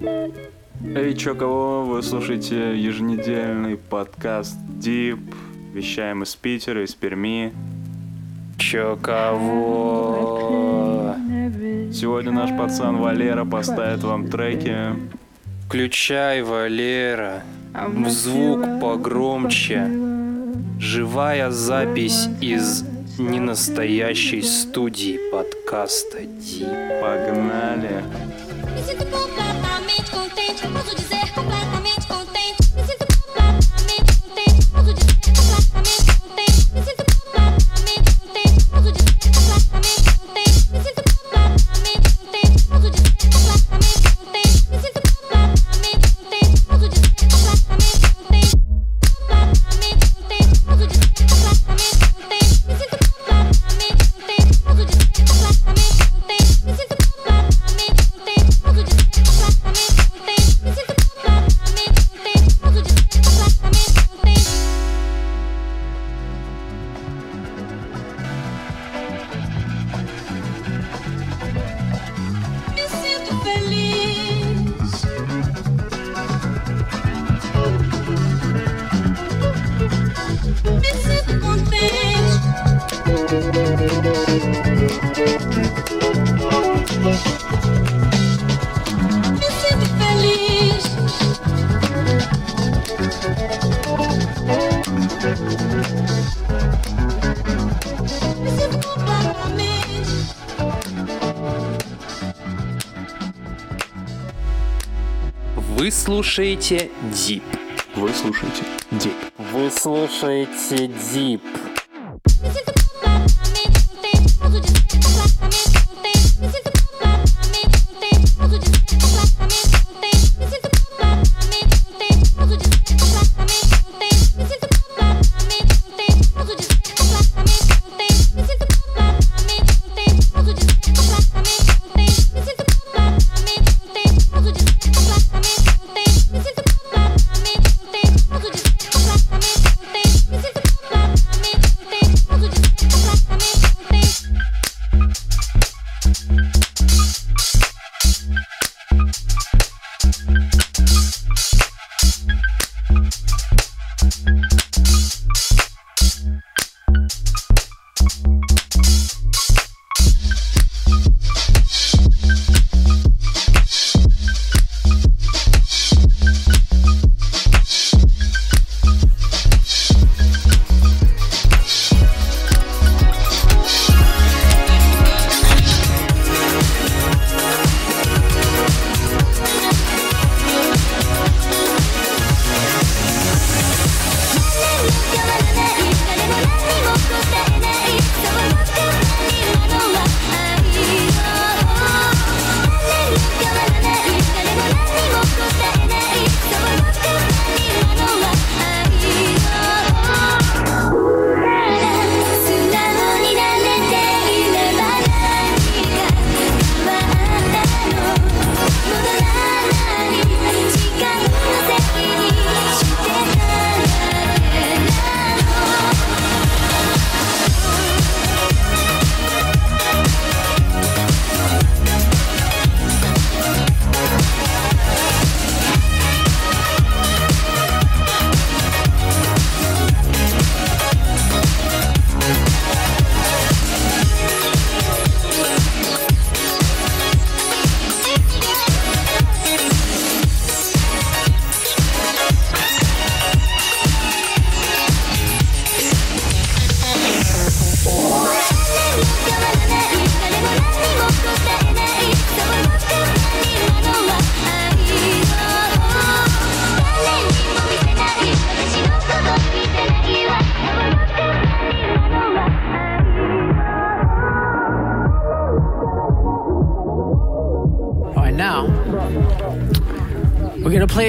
Эй, чё, кого? Вы слушаете еженедельный подкаст Deep. Вещаем из Питера, из Перми. Чё, кого? Сегодня наш пацан Валера поставит вам треки. Включай, Валера. Звук погромче. Живая запись из ненастоящей студии подкаста Ди. Погнали. gente, é eu posso dizer. Вы слушаете Deep. Вы слушаете Deep. Вы слушаете Deep.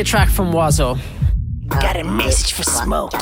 A track from Wazo. Got a message for Smoke.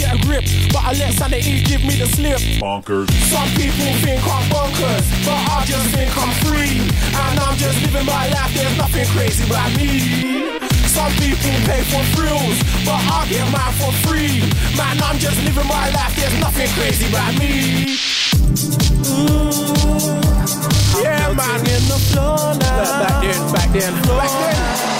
Get a grip, but I let sanity give me the slip. Bonkers. Some people think I'm bonkers, but I just think I'm free. And I'm just living my life, there's nothing crazy about me. Some people pay for thrills, but I get mine for free. Man, I'm just living my life, there's nothing crazy about me. Ooh, yeah, man. in the floor now. Back then, back then, back then.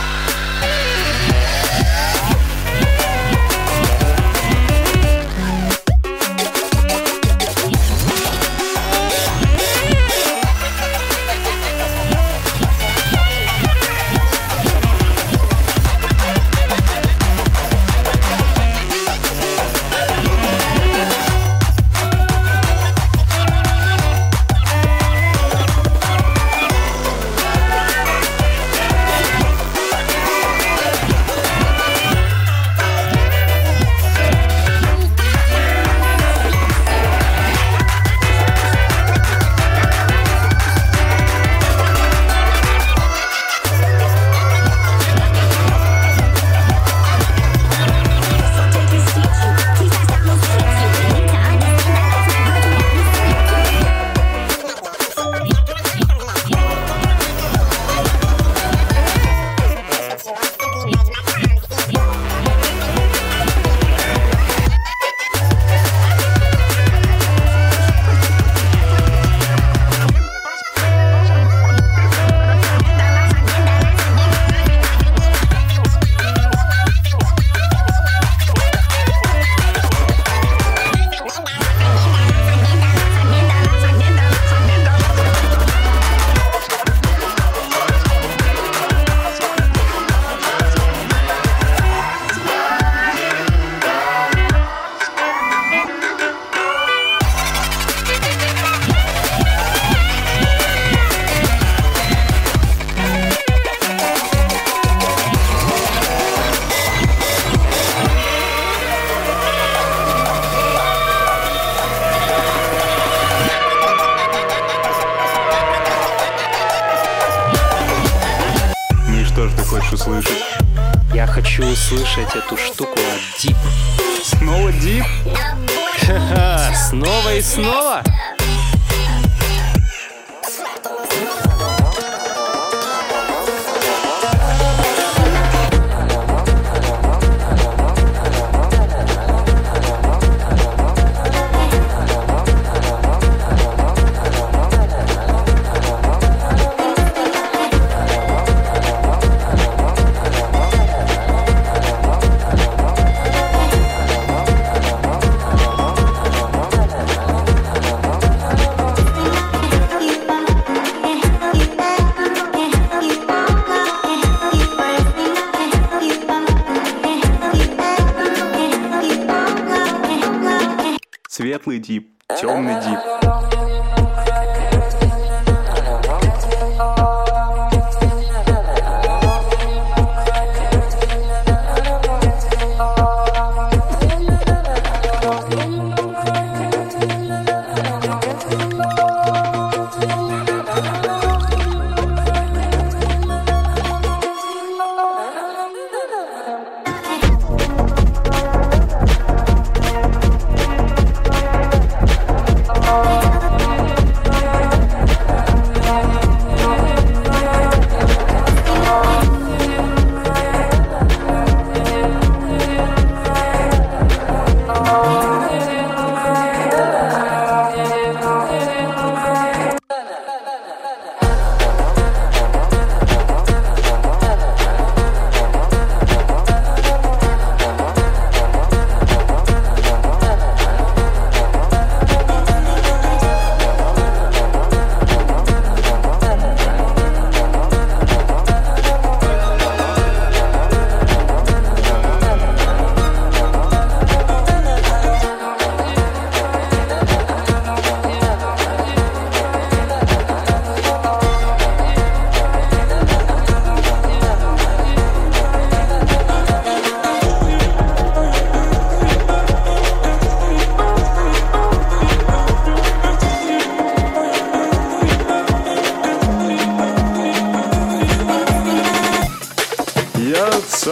Светлый дип, темный дип.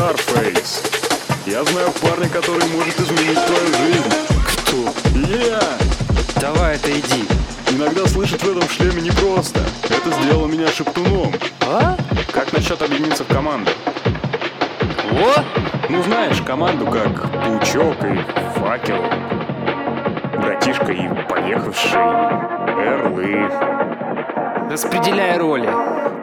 Сарфейс. Я знаю парня, который может изменить твою жизнь. Кто? Я! Давай это иди. Иногда слышать в этом шлеме непросто. Это сделало меня шептуном. А? Как насчет объединиться в команду? О? Ну знаешь, команду как Паучок и Факел. Братишка и Поехавший. Эрлы. Распределяй роли.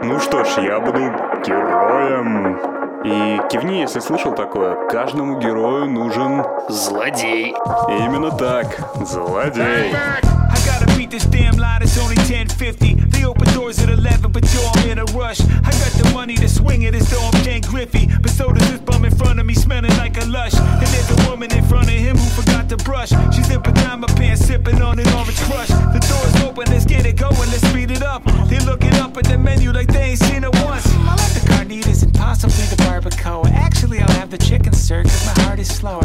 Ну что ж, я буду героем. И кивни, если слышал такое. Каждому герою нужен... Злодей. Именно так. Злодей. I gotta beat this damn line, it's only 1050. They open doors at 11, but yo, I'm in a rush. I got the money to swing it as though I'm Ken Griffey. But so does this bum in front of me, smelling like a lush. And there's a woman in front of him who forgot to brush. She's in pajama pants, sipping on an orange crush. The door's open, let's get it going, let's speed it up. They're looking up at the menu like they ain't seen it once. I'll have the carnitas and possibly the barbacoa. Actually, I'll have the chicken, sir, cause my heart is slower.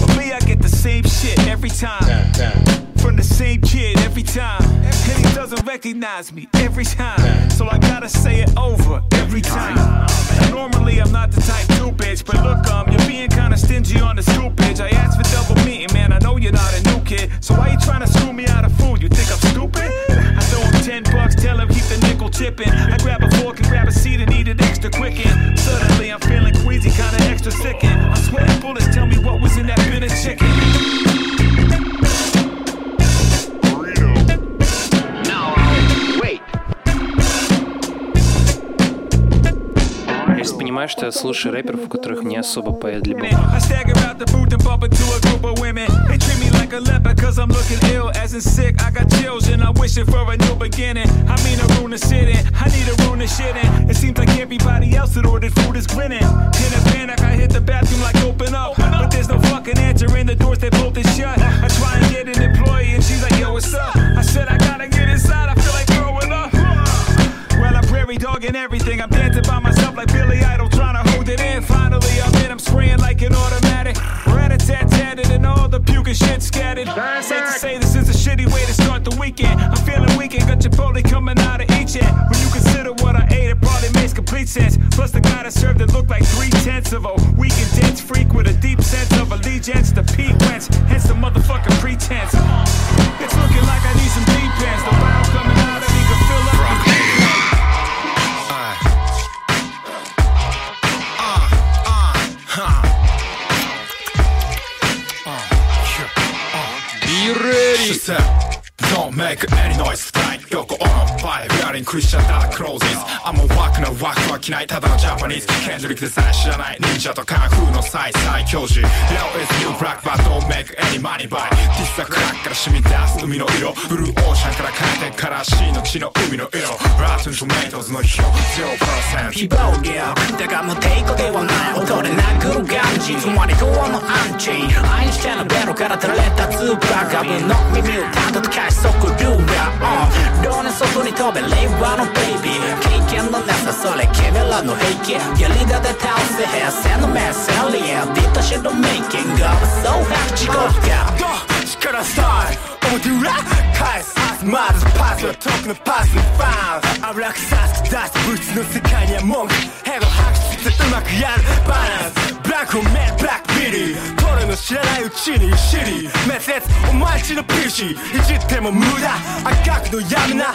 But me, I get the same shit every time. From the same kid every time. And he doesn't recognize me every time. So I gotta say it over every time. Normally I'm not the type to bitch, but look, um, you're being kinda stingy on the scoopage. I asked for double meeting, man. I know you're not a new kid. So why you trying to screw me out of food? You think I'm stupid? I throw him 10 bucks, tell him keep the nickel chipping. I grab a fork and grab a seat and eat it extra quick. And suddenly I'm feeling queasy, kinda extra sick. And I'm sweating bullets, tell me what was in that bin of chicken. понимаю, что я слушаю рэперов, у которых не особо поэдли I try and get an employee and she's like, yo, what's up? I said I gotta get inside, I feel like prairie dog and everything. I'm dancing by myself like Billy Idol, trying to hold it in. Finally, I'm in, I'm spraying like an automatic. Rat a tat tatted and all the puke and shit scattered. Safe to say this is a shitty way to start the weekend. I'm feeling weak and got Chipotle coming out of each end. When you consider what I ate, it probably makes complete sense. Plus, the guy I served that looked like three tenths of a weak and dense freak with a deep sense of allegiance to Pete Wentz. Hence the motherfucking pretense. It's looking like I need some deep pants. The She said, Don't make any noise tonight Yoko on fire wearing Christian dark clothes I'm a walk なワクワク着ないただのジャパニーズケンドリックでさえ知らない忍者とカンフーの最最強児 Yo is new black but don't make any money by This a crack から染み出す海の色ブルーオーシャンから変えてから C の血の海の色 Rotten Tomatoes の票0%非暴力だが無抵抗ではない音で殴る感じつまり公安のアンチアインシュタインのベロから垂れたツーパーガブの耳を担当と返し速ルーラーどうね外に飛べ令和のベイビー経験のなさそれ君らの平気やりだで倒せ平成のメッセリアディットシェドメイキング of so happy. 地獄が力スタイル表裏返すまずパスは遠くのパスのファウル危なくさす出す物質の世界には文句ヘド吐きつつうまくやるバランスブラックをメンブラックビリー取るの知らないうちに知り面接お前ちの PC いじっても無駄赤くのやめな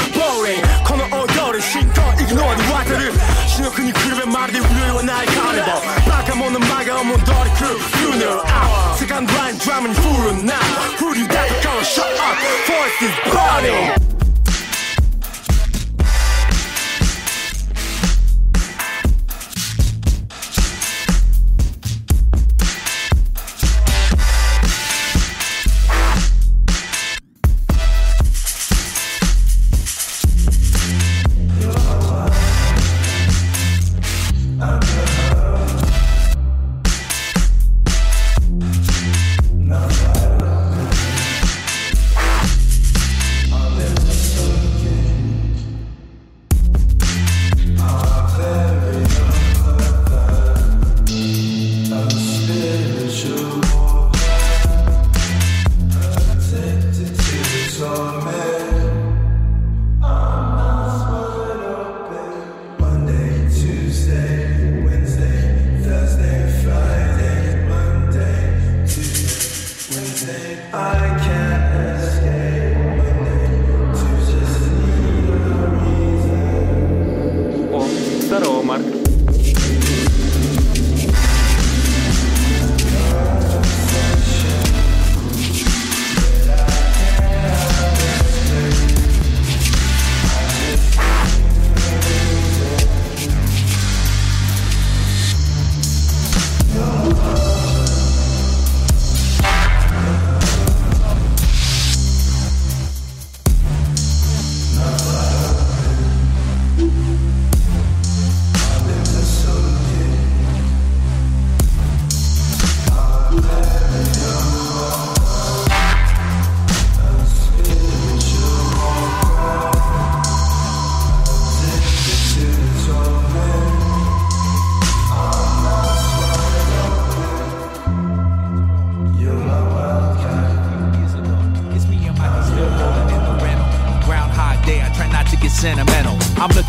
はもう boring この踊り進行イグノアに渡る。死の国来るべまるで潤いはないカーニバルバカ者真顔戻り来る。Funeral out セカンドラインドラムにフルなフリーだとかを shut up. Voice is burning.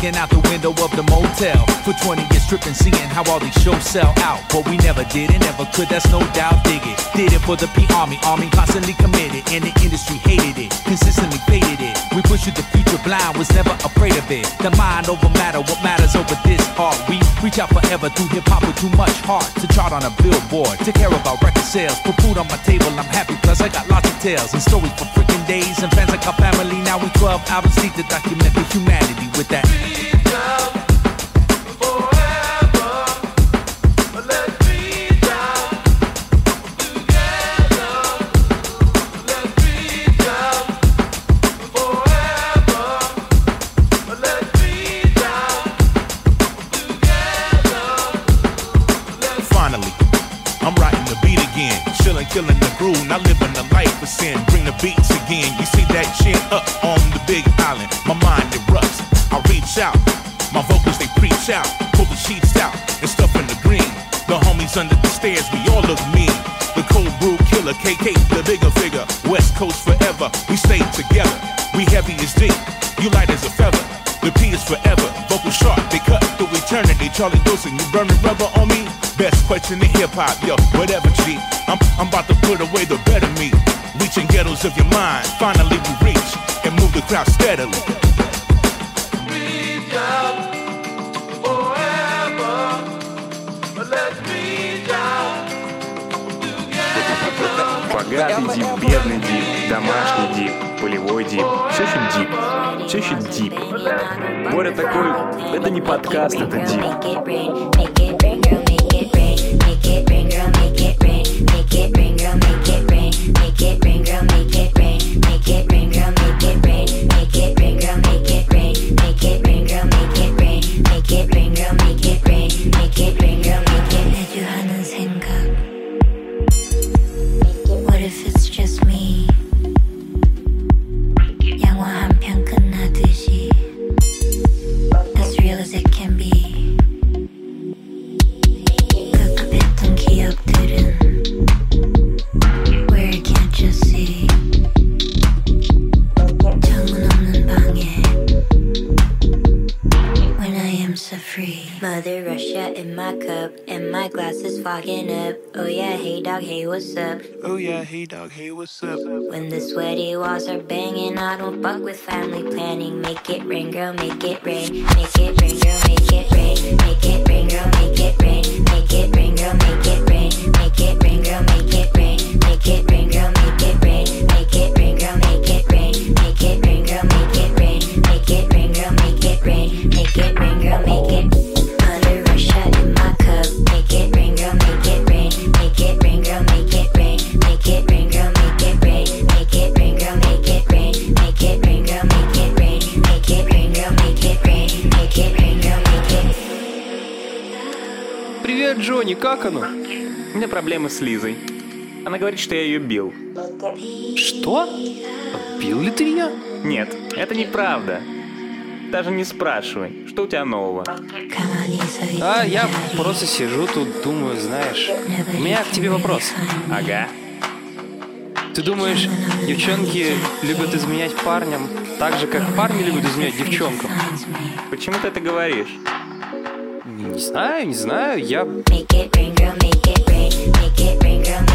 Looking out the window of the motel for 20 years tripping, seeing how all these shows sell out. But we never did it, never could, that's no doubt. Dig it. Did it for the P Army, Army constantly committed, and the industry hated it, consistently faded it. We pushed the future blind, was never afraid of it. The mind over matter, what matters over this art. We reach out forever through hip hop with too much heart to chart on a billboard. To care about record sales, put food on my table, I'm happy, plus I got lots of tales and stories for freaking days. And fans like our family, now we 12 albums deep to document the humanity with that. Feeling the groove, not living the life of sin. Bring the beats again. You see that chin up on the big island. My mind erupts. I reach out. My vocals they preach out. Pull the sheets out and stuff in the green. The homies under the stairs, we all look mean. The cold brew killer, KK, the bigger figure. West Coast forever, we stay together. We heavy as deep, you light as a feather. The P is forever, vocal sharp, they cut through eternity. Charlie Wilson, you burning rubber on me? Best question in hip hop, yo, whatever, G. I'm, I'm about to put away the better me. Reaching ghettos of your mind, finally we reach and move the crowd steadily. Reach out forever, let's reach out. Богатый дип, бедный дип, домашний дип, полевой дип. Все еще дип. Все еще дип. Боря такой, это не подкаст, это дип. Walls are banging, I don't fuck with family planning. Make it rain, girl, make it rain. Make it rain, проблемы с Лизой. Она говорит, что я ее бил. Что? Бил ли ты меня? Нет, это неправда. Даже не спрашивай, что у тебя нового. А я просто сижу тут, думаю, знаешь, у меня к тебе вопрос. Ага. Ты думаешь, девчонки любят изменять парням так же, как парни любят изменять девчонкам? Почему ты это говоришь? Не знаю, не знаю, я... Make it rain, girl,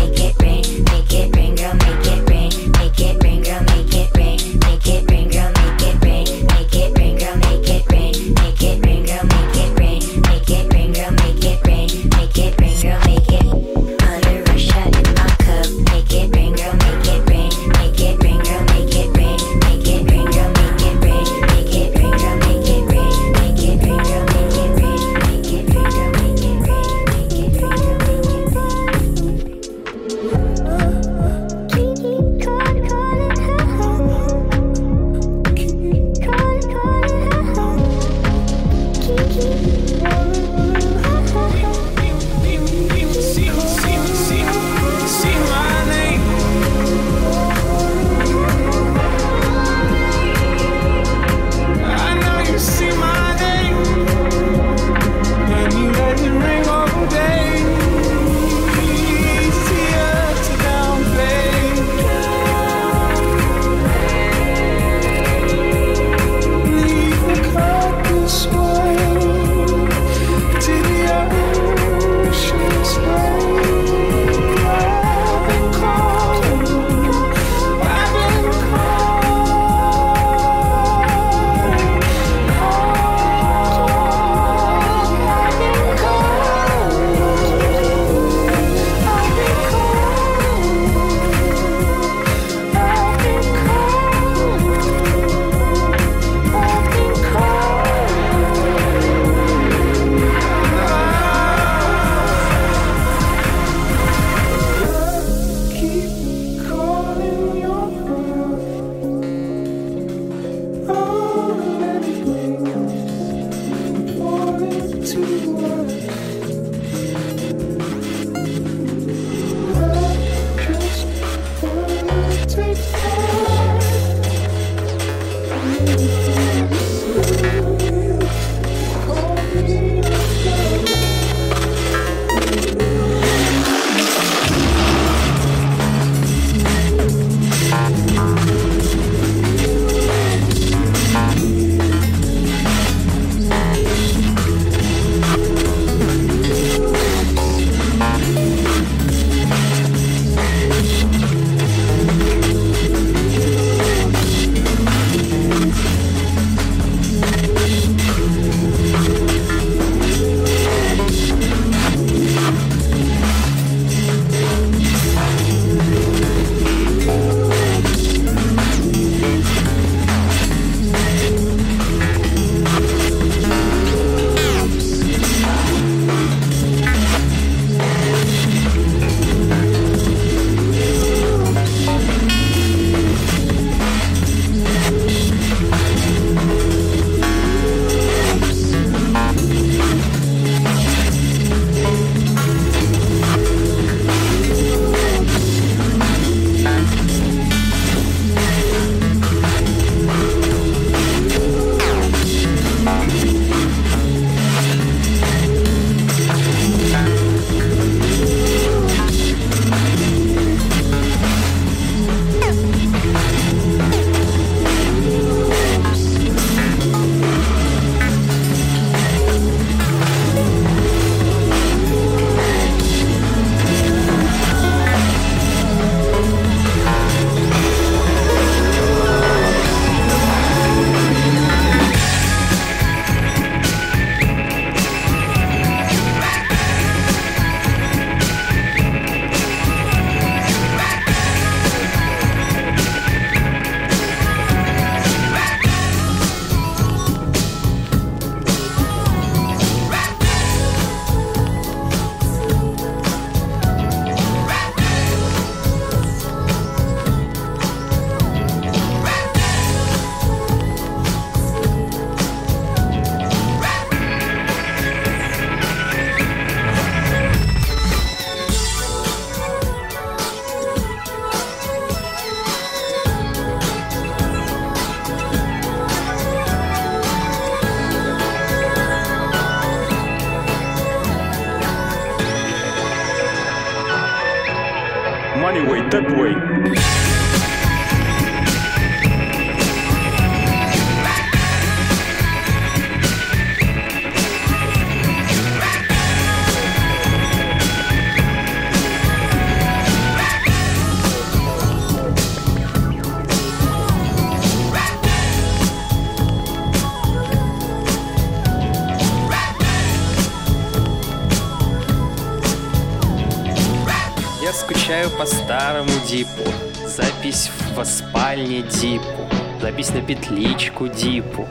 по старому дипу. Запись в спальне дипу. Запись на петличку дипу.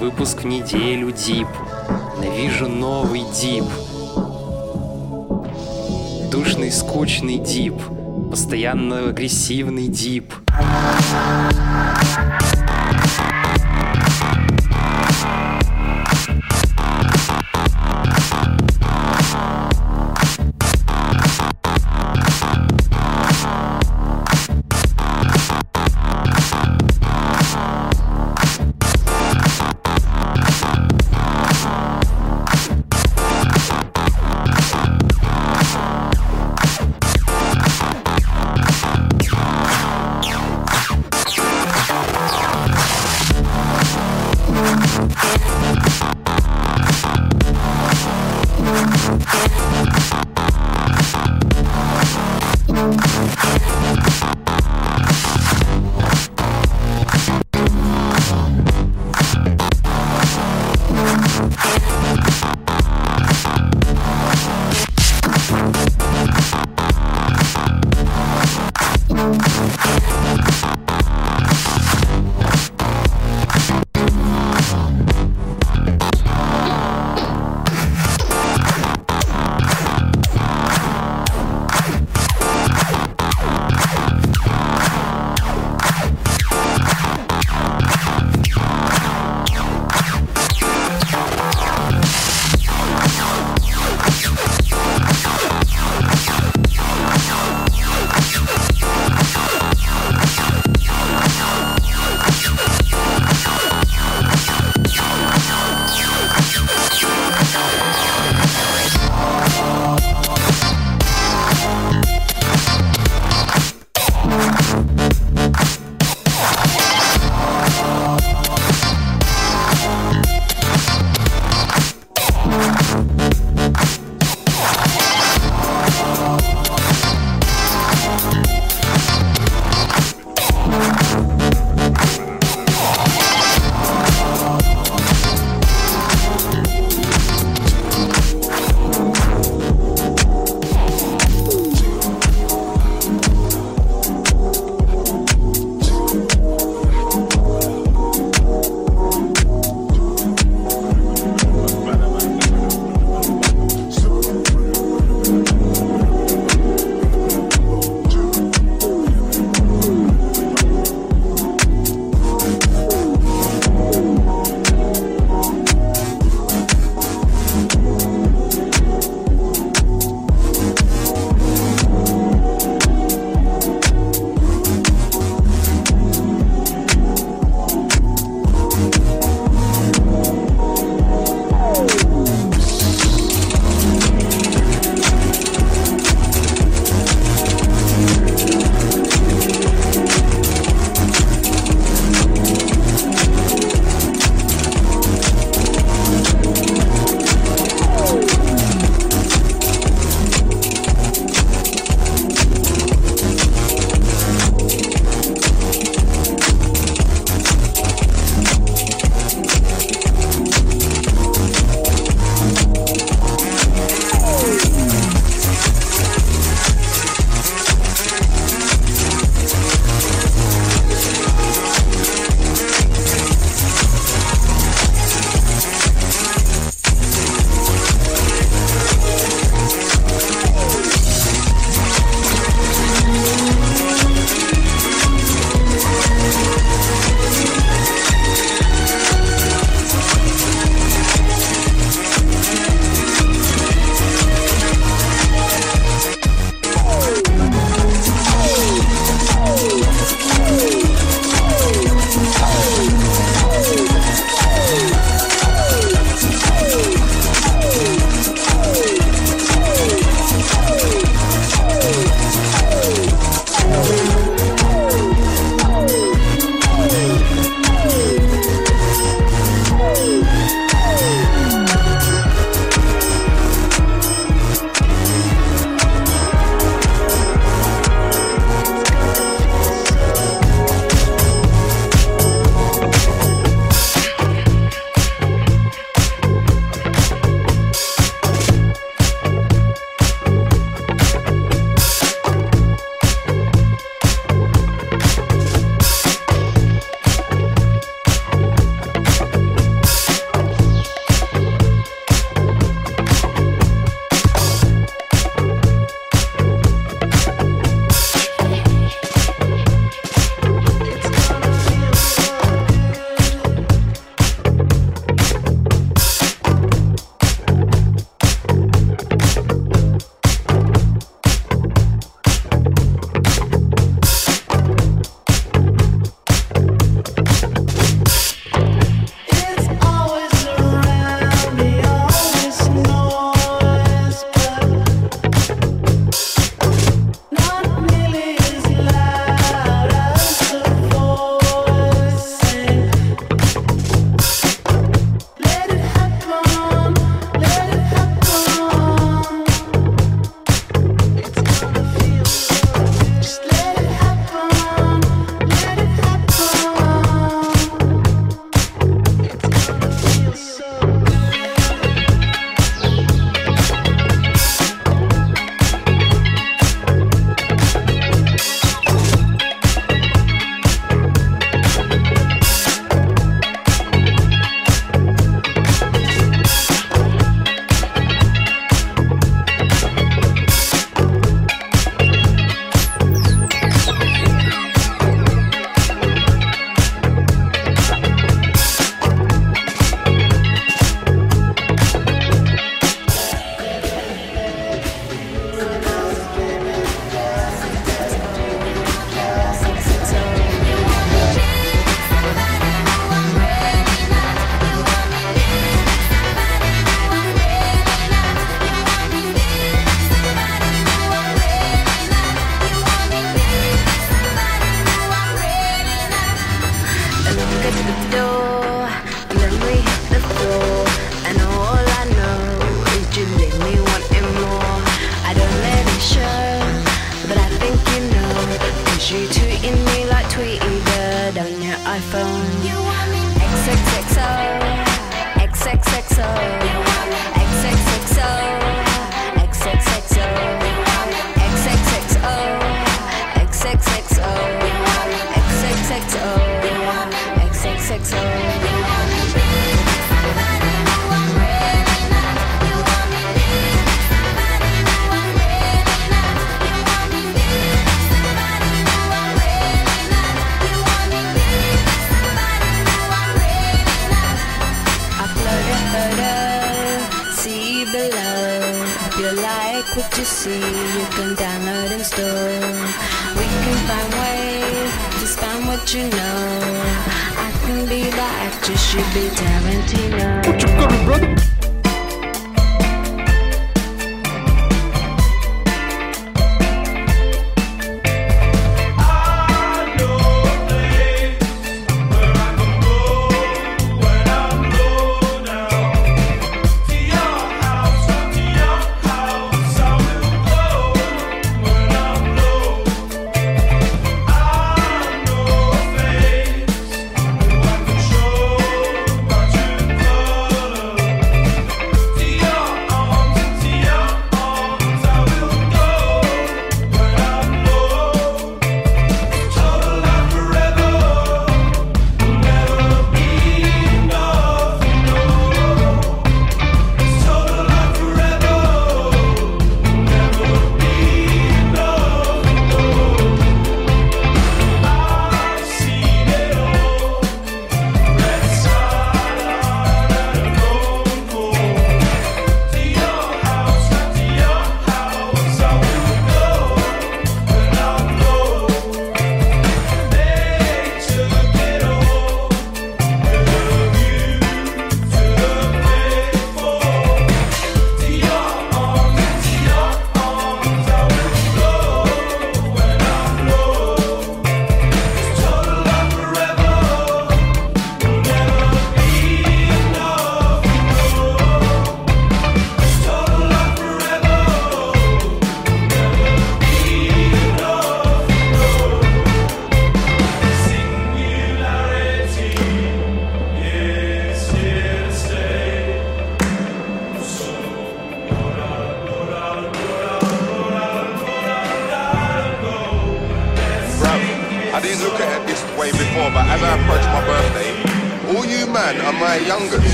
Выпуск в неделю дипу. Навижу новый дип. Душный, скучный дип. Постоянно агрессивный дип. door,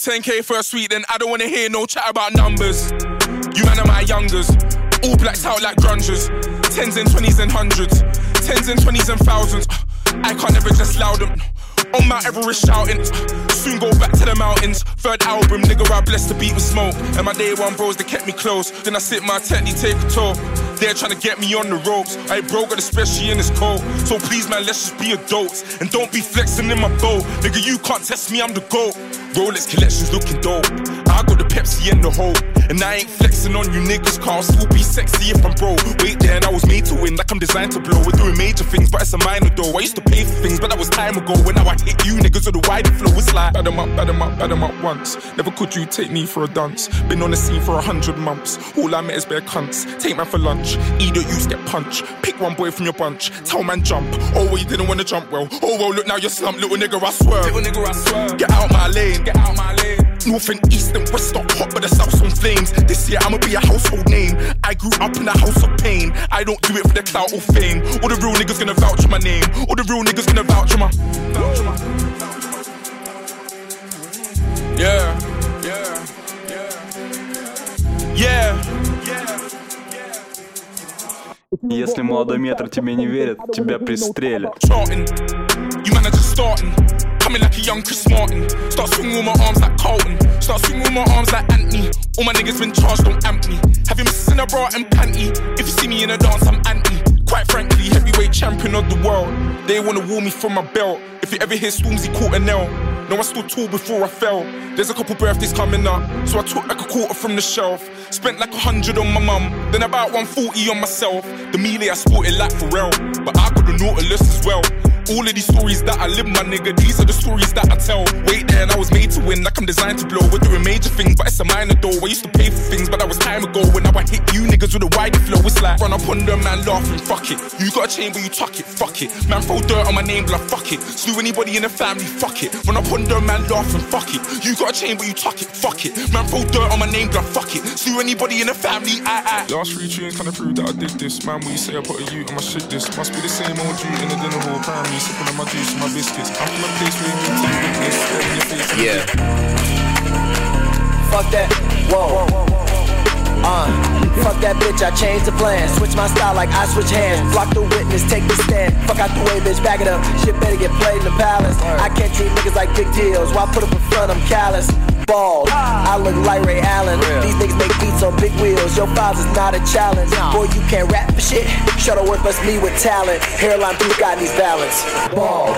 10k for a suite, then I don't wanna hear no chat about numbers. You man are my youngers, all blacked out like grungers. Tens and twenties and hundreds, tens and twenties and thousands. Uh, I can't ever just loud them. On Mount Everest shouting, uh, soon go back to the mountains. Third album, nigga, I blessed the beat with smoke. And my day one bros, they kept me close. Then I sit my technique, take a tour. They're trying to get me on the ropes. I broke it, especially in this cold. So please, man, let's just be adults. And don't be flexing in my boat. Nigga, you can't test me, I'm the GOAT. Rolex collections looking dope. I got the Pepsi and the Hope. And I ain't flexing on you niggas, car still be sexy if I'm broke. Wait there, and I was made to win, like I'm designed to blow. We're doing major things, but it's a minor though. I used to pay for things, but that was time ago. When now I hit you niggas with the Wiley flow, it's like bad 'em up, bad 'em up, bad 'em up once. Never could you take me for a dance. Been on the scene for a hundred months. All I met is bare cunts. Take man for lunch, either you get punch. Pick one boy from your bunch, tell man jump. Oh, well, you didn't wanna jump well. Oh, well, look now you're slumped, little nigga, I swear. Little nigga, I swear. Get out my lane, get out my lane. North and east and west are hot, but the south's on flames. This year I'ma be a household name. I grew up in a house of pain. I don't do it for the clout or fame. All the real niggas gonna vouch for my name. All the real niggas gonna vouch for my. Vouch for my. Yeah, yeah, yeah, yeah. Если молодой метр тебе не верит, тебя пристрелят. Coming like a young Chris Martin. Start swinging my arms like Carlton. Start swinging my arms like Anthony. All my niggas been charged, don't amp me. Have you missing a bra and panty? If you see me in a dance, I'm anti. Quite frankly, heavyweight champion of the world. They wanna woo me from my belt. If you ever hear Stormzy caught a nail. No, I stood tall before I fell. There's a couple birthdays coming up, so I took like a quarter from the shelf. Spent like a hundred on my mum, then about 140 on myself. The Mille I sported like Pharrell, but I could've Nautilus as well. All of these stories that I live, my nigga, these are the stories that I tell. Wait there, and I was made to win, like I'm designed to blow. We're doing major things, but it's a minor though. I used to pay for things, but that was time ago. When now I hit you niggas with a Wiley flow, it's like run up on them, man, laughing, fuck it. You got a chain, but you tuck it, fuck it. Man, throw dirt on my name, blood, fuck it. Slew anybody in the family, fuck it. Run up on them, man, laughing, fuck it. You got a chain, but you tuck it, fuck it. Man, throw dirt on my name, blood, fuck it. Slew anybody in the family, I, I. Last three tunes kinda prove that I did this. Man, when you say I put a U on my shit, this must be the same old you in the dinner hall, primary, sipping on my juice and my biscuits. I'm from a place where you can take witness, stare in your face. Yeah. Fuck that. Whoa. Uh, fuck that bitch, I changed the plan. Switch my style like I switch hands. Block the witness, take the stand. Fuck out the way, bitch, back it up. Shit better get played in the palace. I can't treat niggas like big deals. Why put up in front, I'm callous. Bald, I look like Ray Allen. These niggas make beats on big wheels. Your files is not a challenge. Boy, you can't rap for shit. Shuttlesworth must me with talent. Hairline through God needs balance. Bald.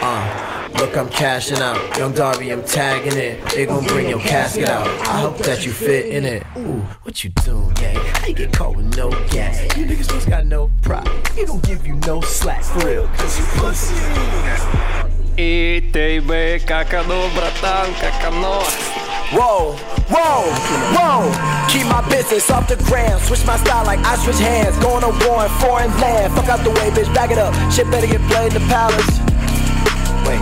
Uh, Look, I'm cashing out. Young Darby, I'm tagging it. They gon' bring your casket out. I hope that you fit in it. Ooh, what you doing, gang? How you get caught with no gas? You niggas just got no pride. We don't give you no slack for real, cause you pussy. И тебе, как оно, братан, как оно. Whoa, whoa, whoa. Keep my business off the ground. Switch my style like I switch hands. Going to war in foreign land. Fuck out the way, bitch. Back it up. Shit better get played in the palace. Wait,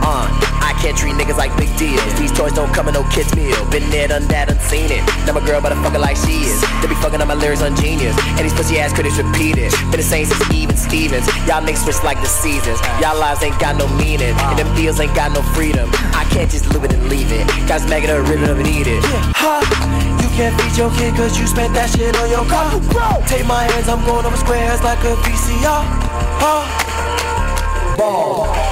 uh, I can't treat niggas like big deals. These toys don't come in no kids meal. Been there, done that, unseen it. Now my girl, but I fuck her like she is. They be fucking on my lyrics on genius. And these pussy ass critics repeat it. Been the same since even Stevens. Y'all niggas switch like the seasons. Y'all lives ain't got no meaning. And them deals ain't got no freedom. I can't just live it and leave it. Guys mag it up, rip it up and eat it. Ha! You can't feed your kid cause you spent that shit on your car. Take my hands, I'm going over squares like a VCR. Huh? Ball.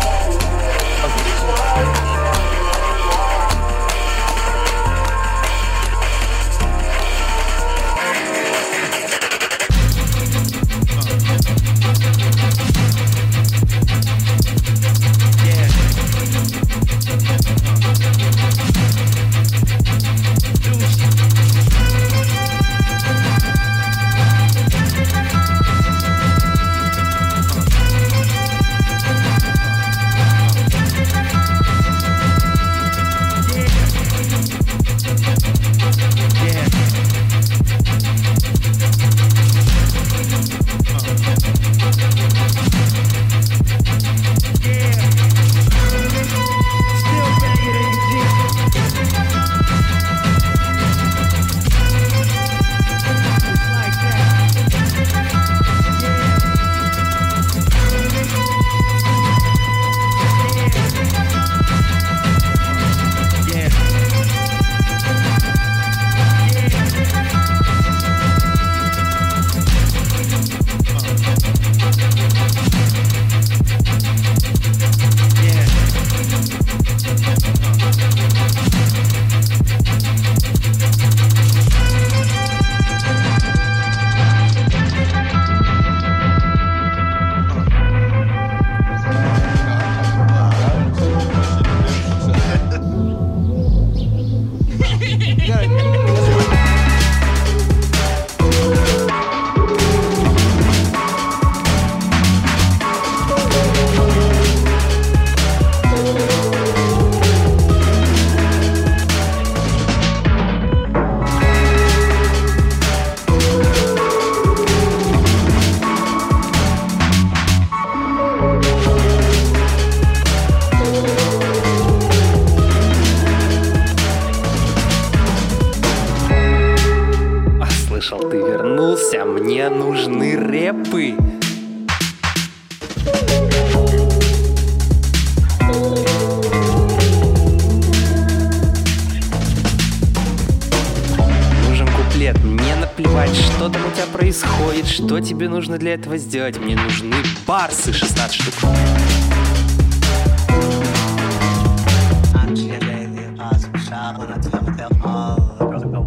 Для этого сделать. Мне нужны барсы 16 штук.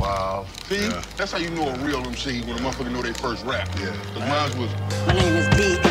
Wow. See, that's how you know a real MC when a motherfucker know they first rap. Yeah. Cause mine was My name is B,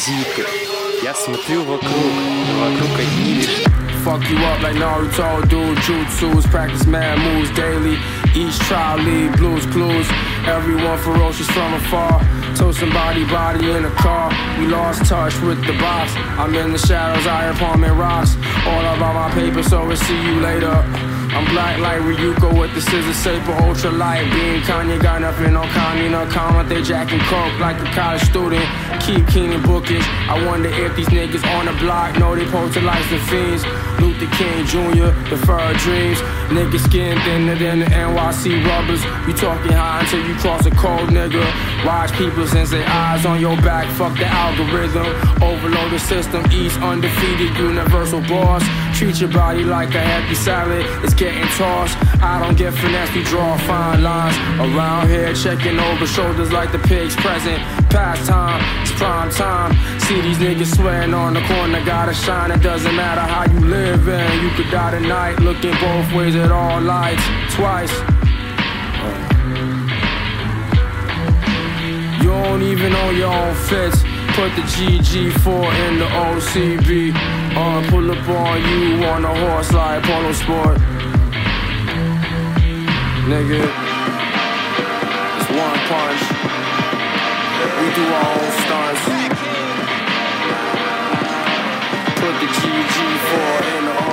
другие дипы, я смотрю вокруг, но вокруг одни лишь Fuck you up like Naruto, do jutsus, practice mad moves daily. Each trial lead blues clues. Everyone ferocious from afar. Told somebody body in a car. We lost touch with the box. I'm in the shadows, iron palming rocks. All about my paper, so we'll see you later. I'm black like Ryuko with the scissor saber, ultra light beam. Kanye got nothing on Kanye, no comment. They jacking coke like a college student. Keep keen and bookish. I wonder if these niggas on the block know they posted lights and fiends. Luther King Jr., the dreams. Niggas skin thinner than the NYC rubbers. You talking high until you cross a cold nigga. Watch people since their eyes on your back. Fuck the algorithm. Overload the system. East undefeated, universal boss. Treat your body like a happy salad. It's getting tossed. I don't get finesse. We draw fine lines around here. Checking over shoulders like the pig's present. Past time, it's prime time. See these niggas swearing on the corner. Gotta shine. It doesn't matter how you live in. You could die tonight. Looking both ways at all lights. Twice. You don't even own your own fits. Put the GG4 in the OCB. Uh, pull up on you on a horse like polo sport. Nigga, it's one punch. We do our own stunts. Put the GG4 in the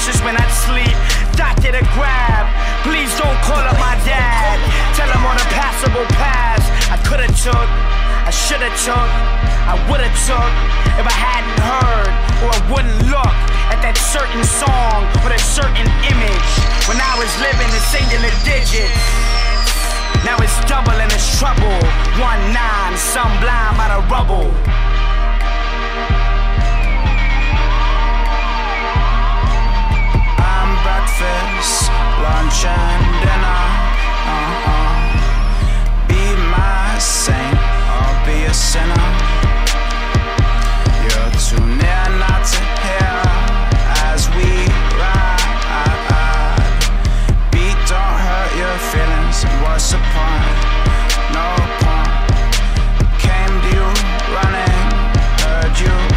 cautious when I sleep. Doctor to grab, please don't call up my dad. Tell him on a passable pass. I could've took, I should've took, I would've took if I hadn't heard or I wouldn't look at that certain song or that certain image when I was living in singular digits. Now it's double and it's trouble. One nine, some blind by the rubble. Breakfast, lunch, and dinner. Uh-uh. Be my saint or be a sinner. You're too near not to hear as we ride. Beat don't hurt your feelings. What's the point? No point. Came to you running, heard you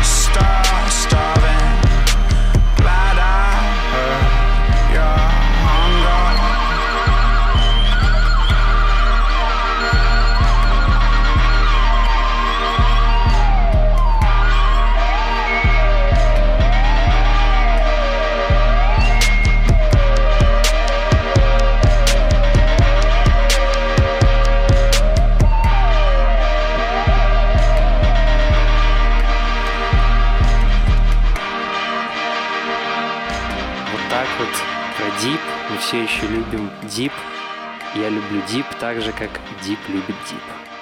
любим Дип. Я люблю Дип так же, как Дип любит Дип.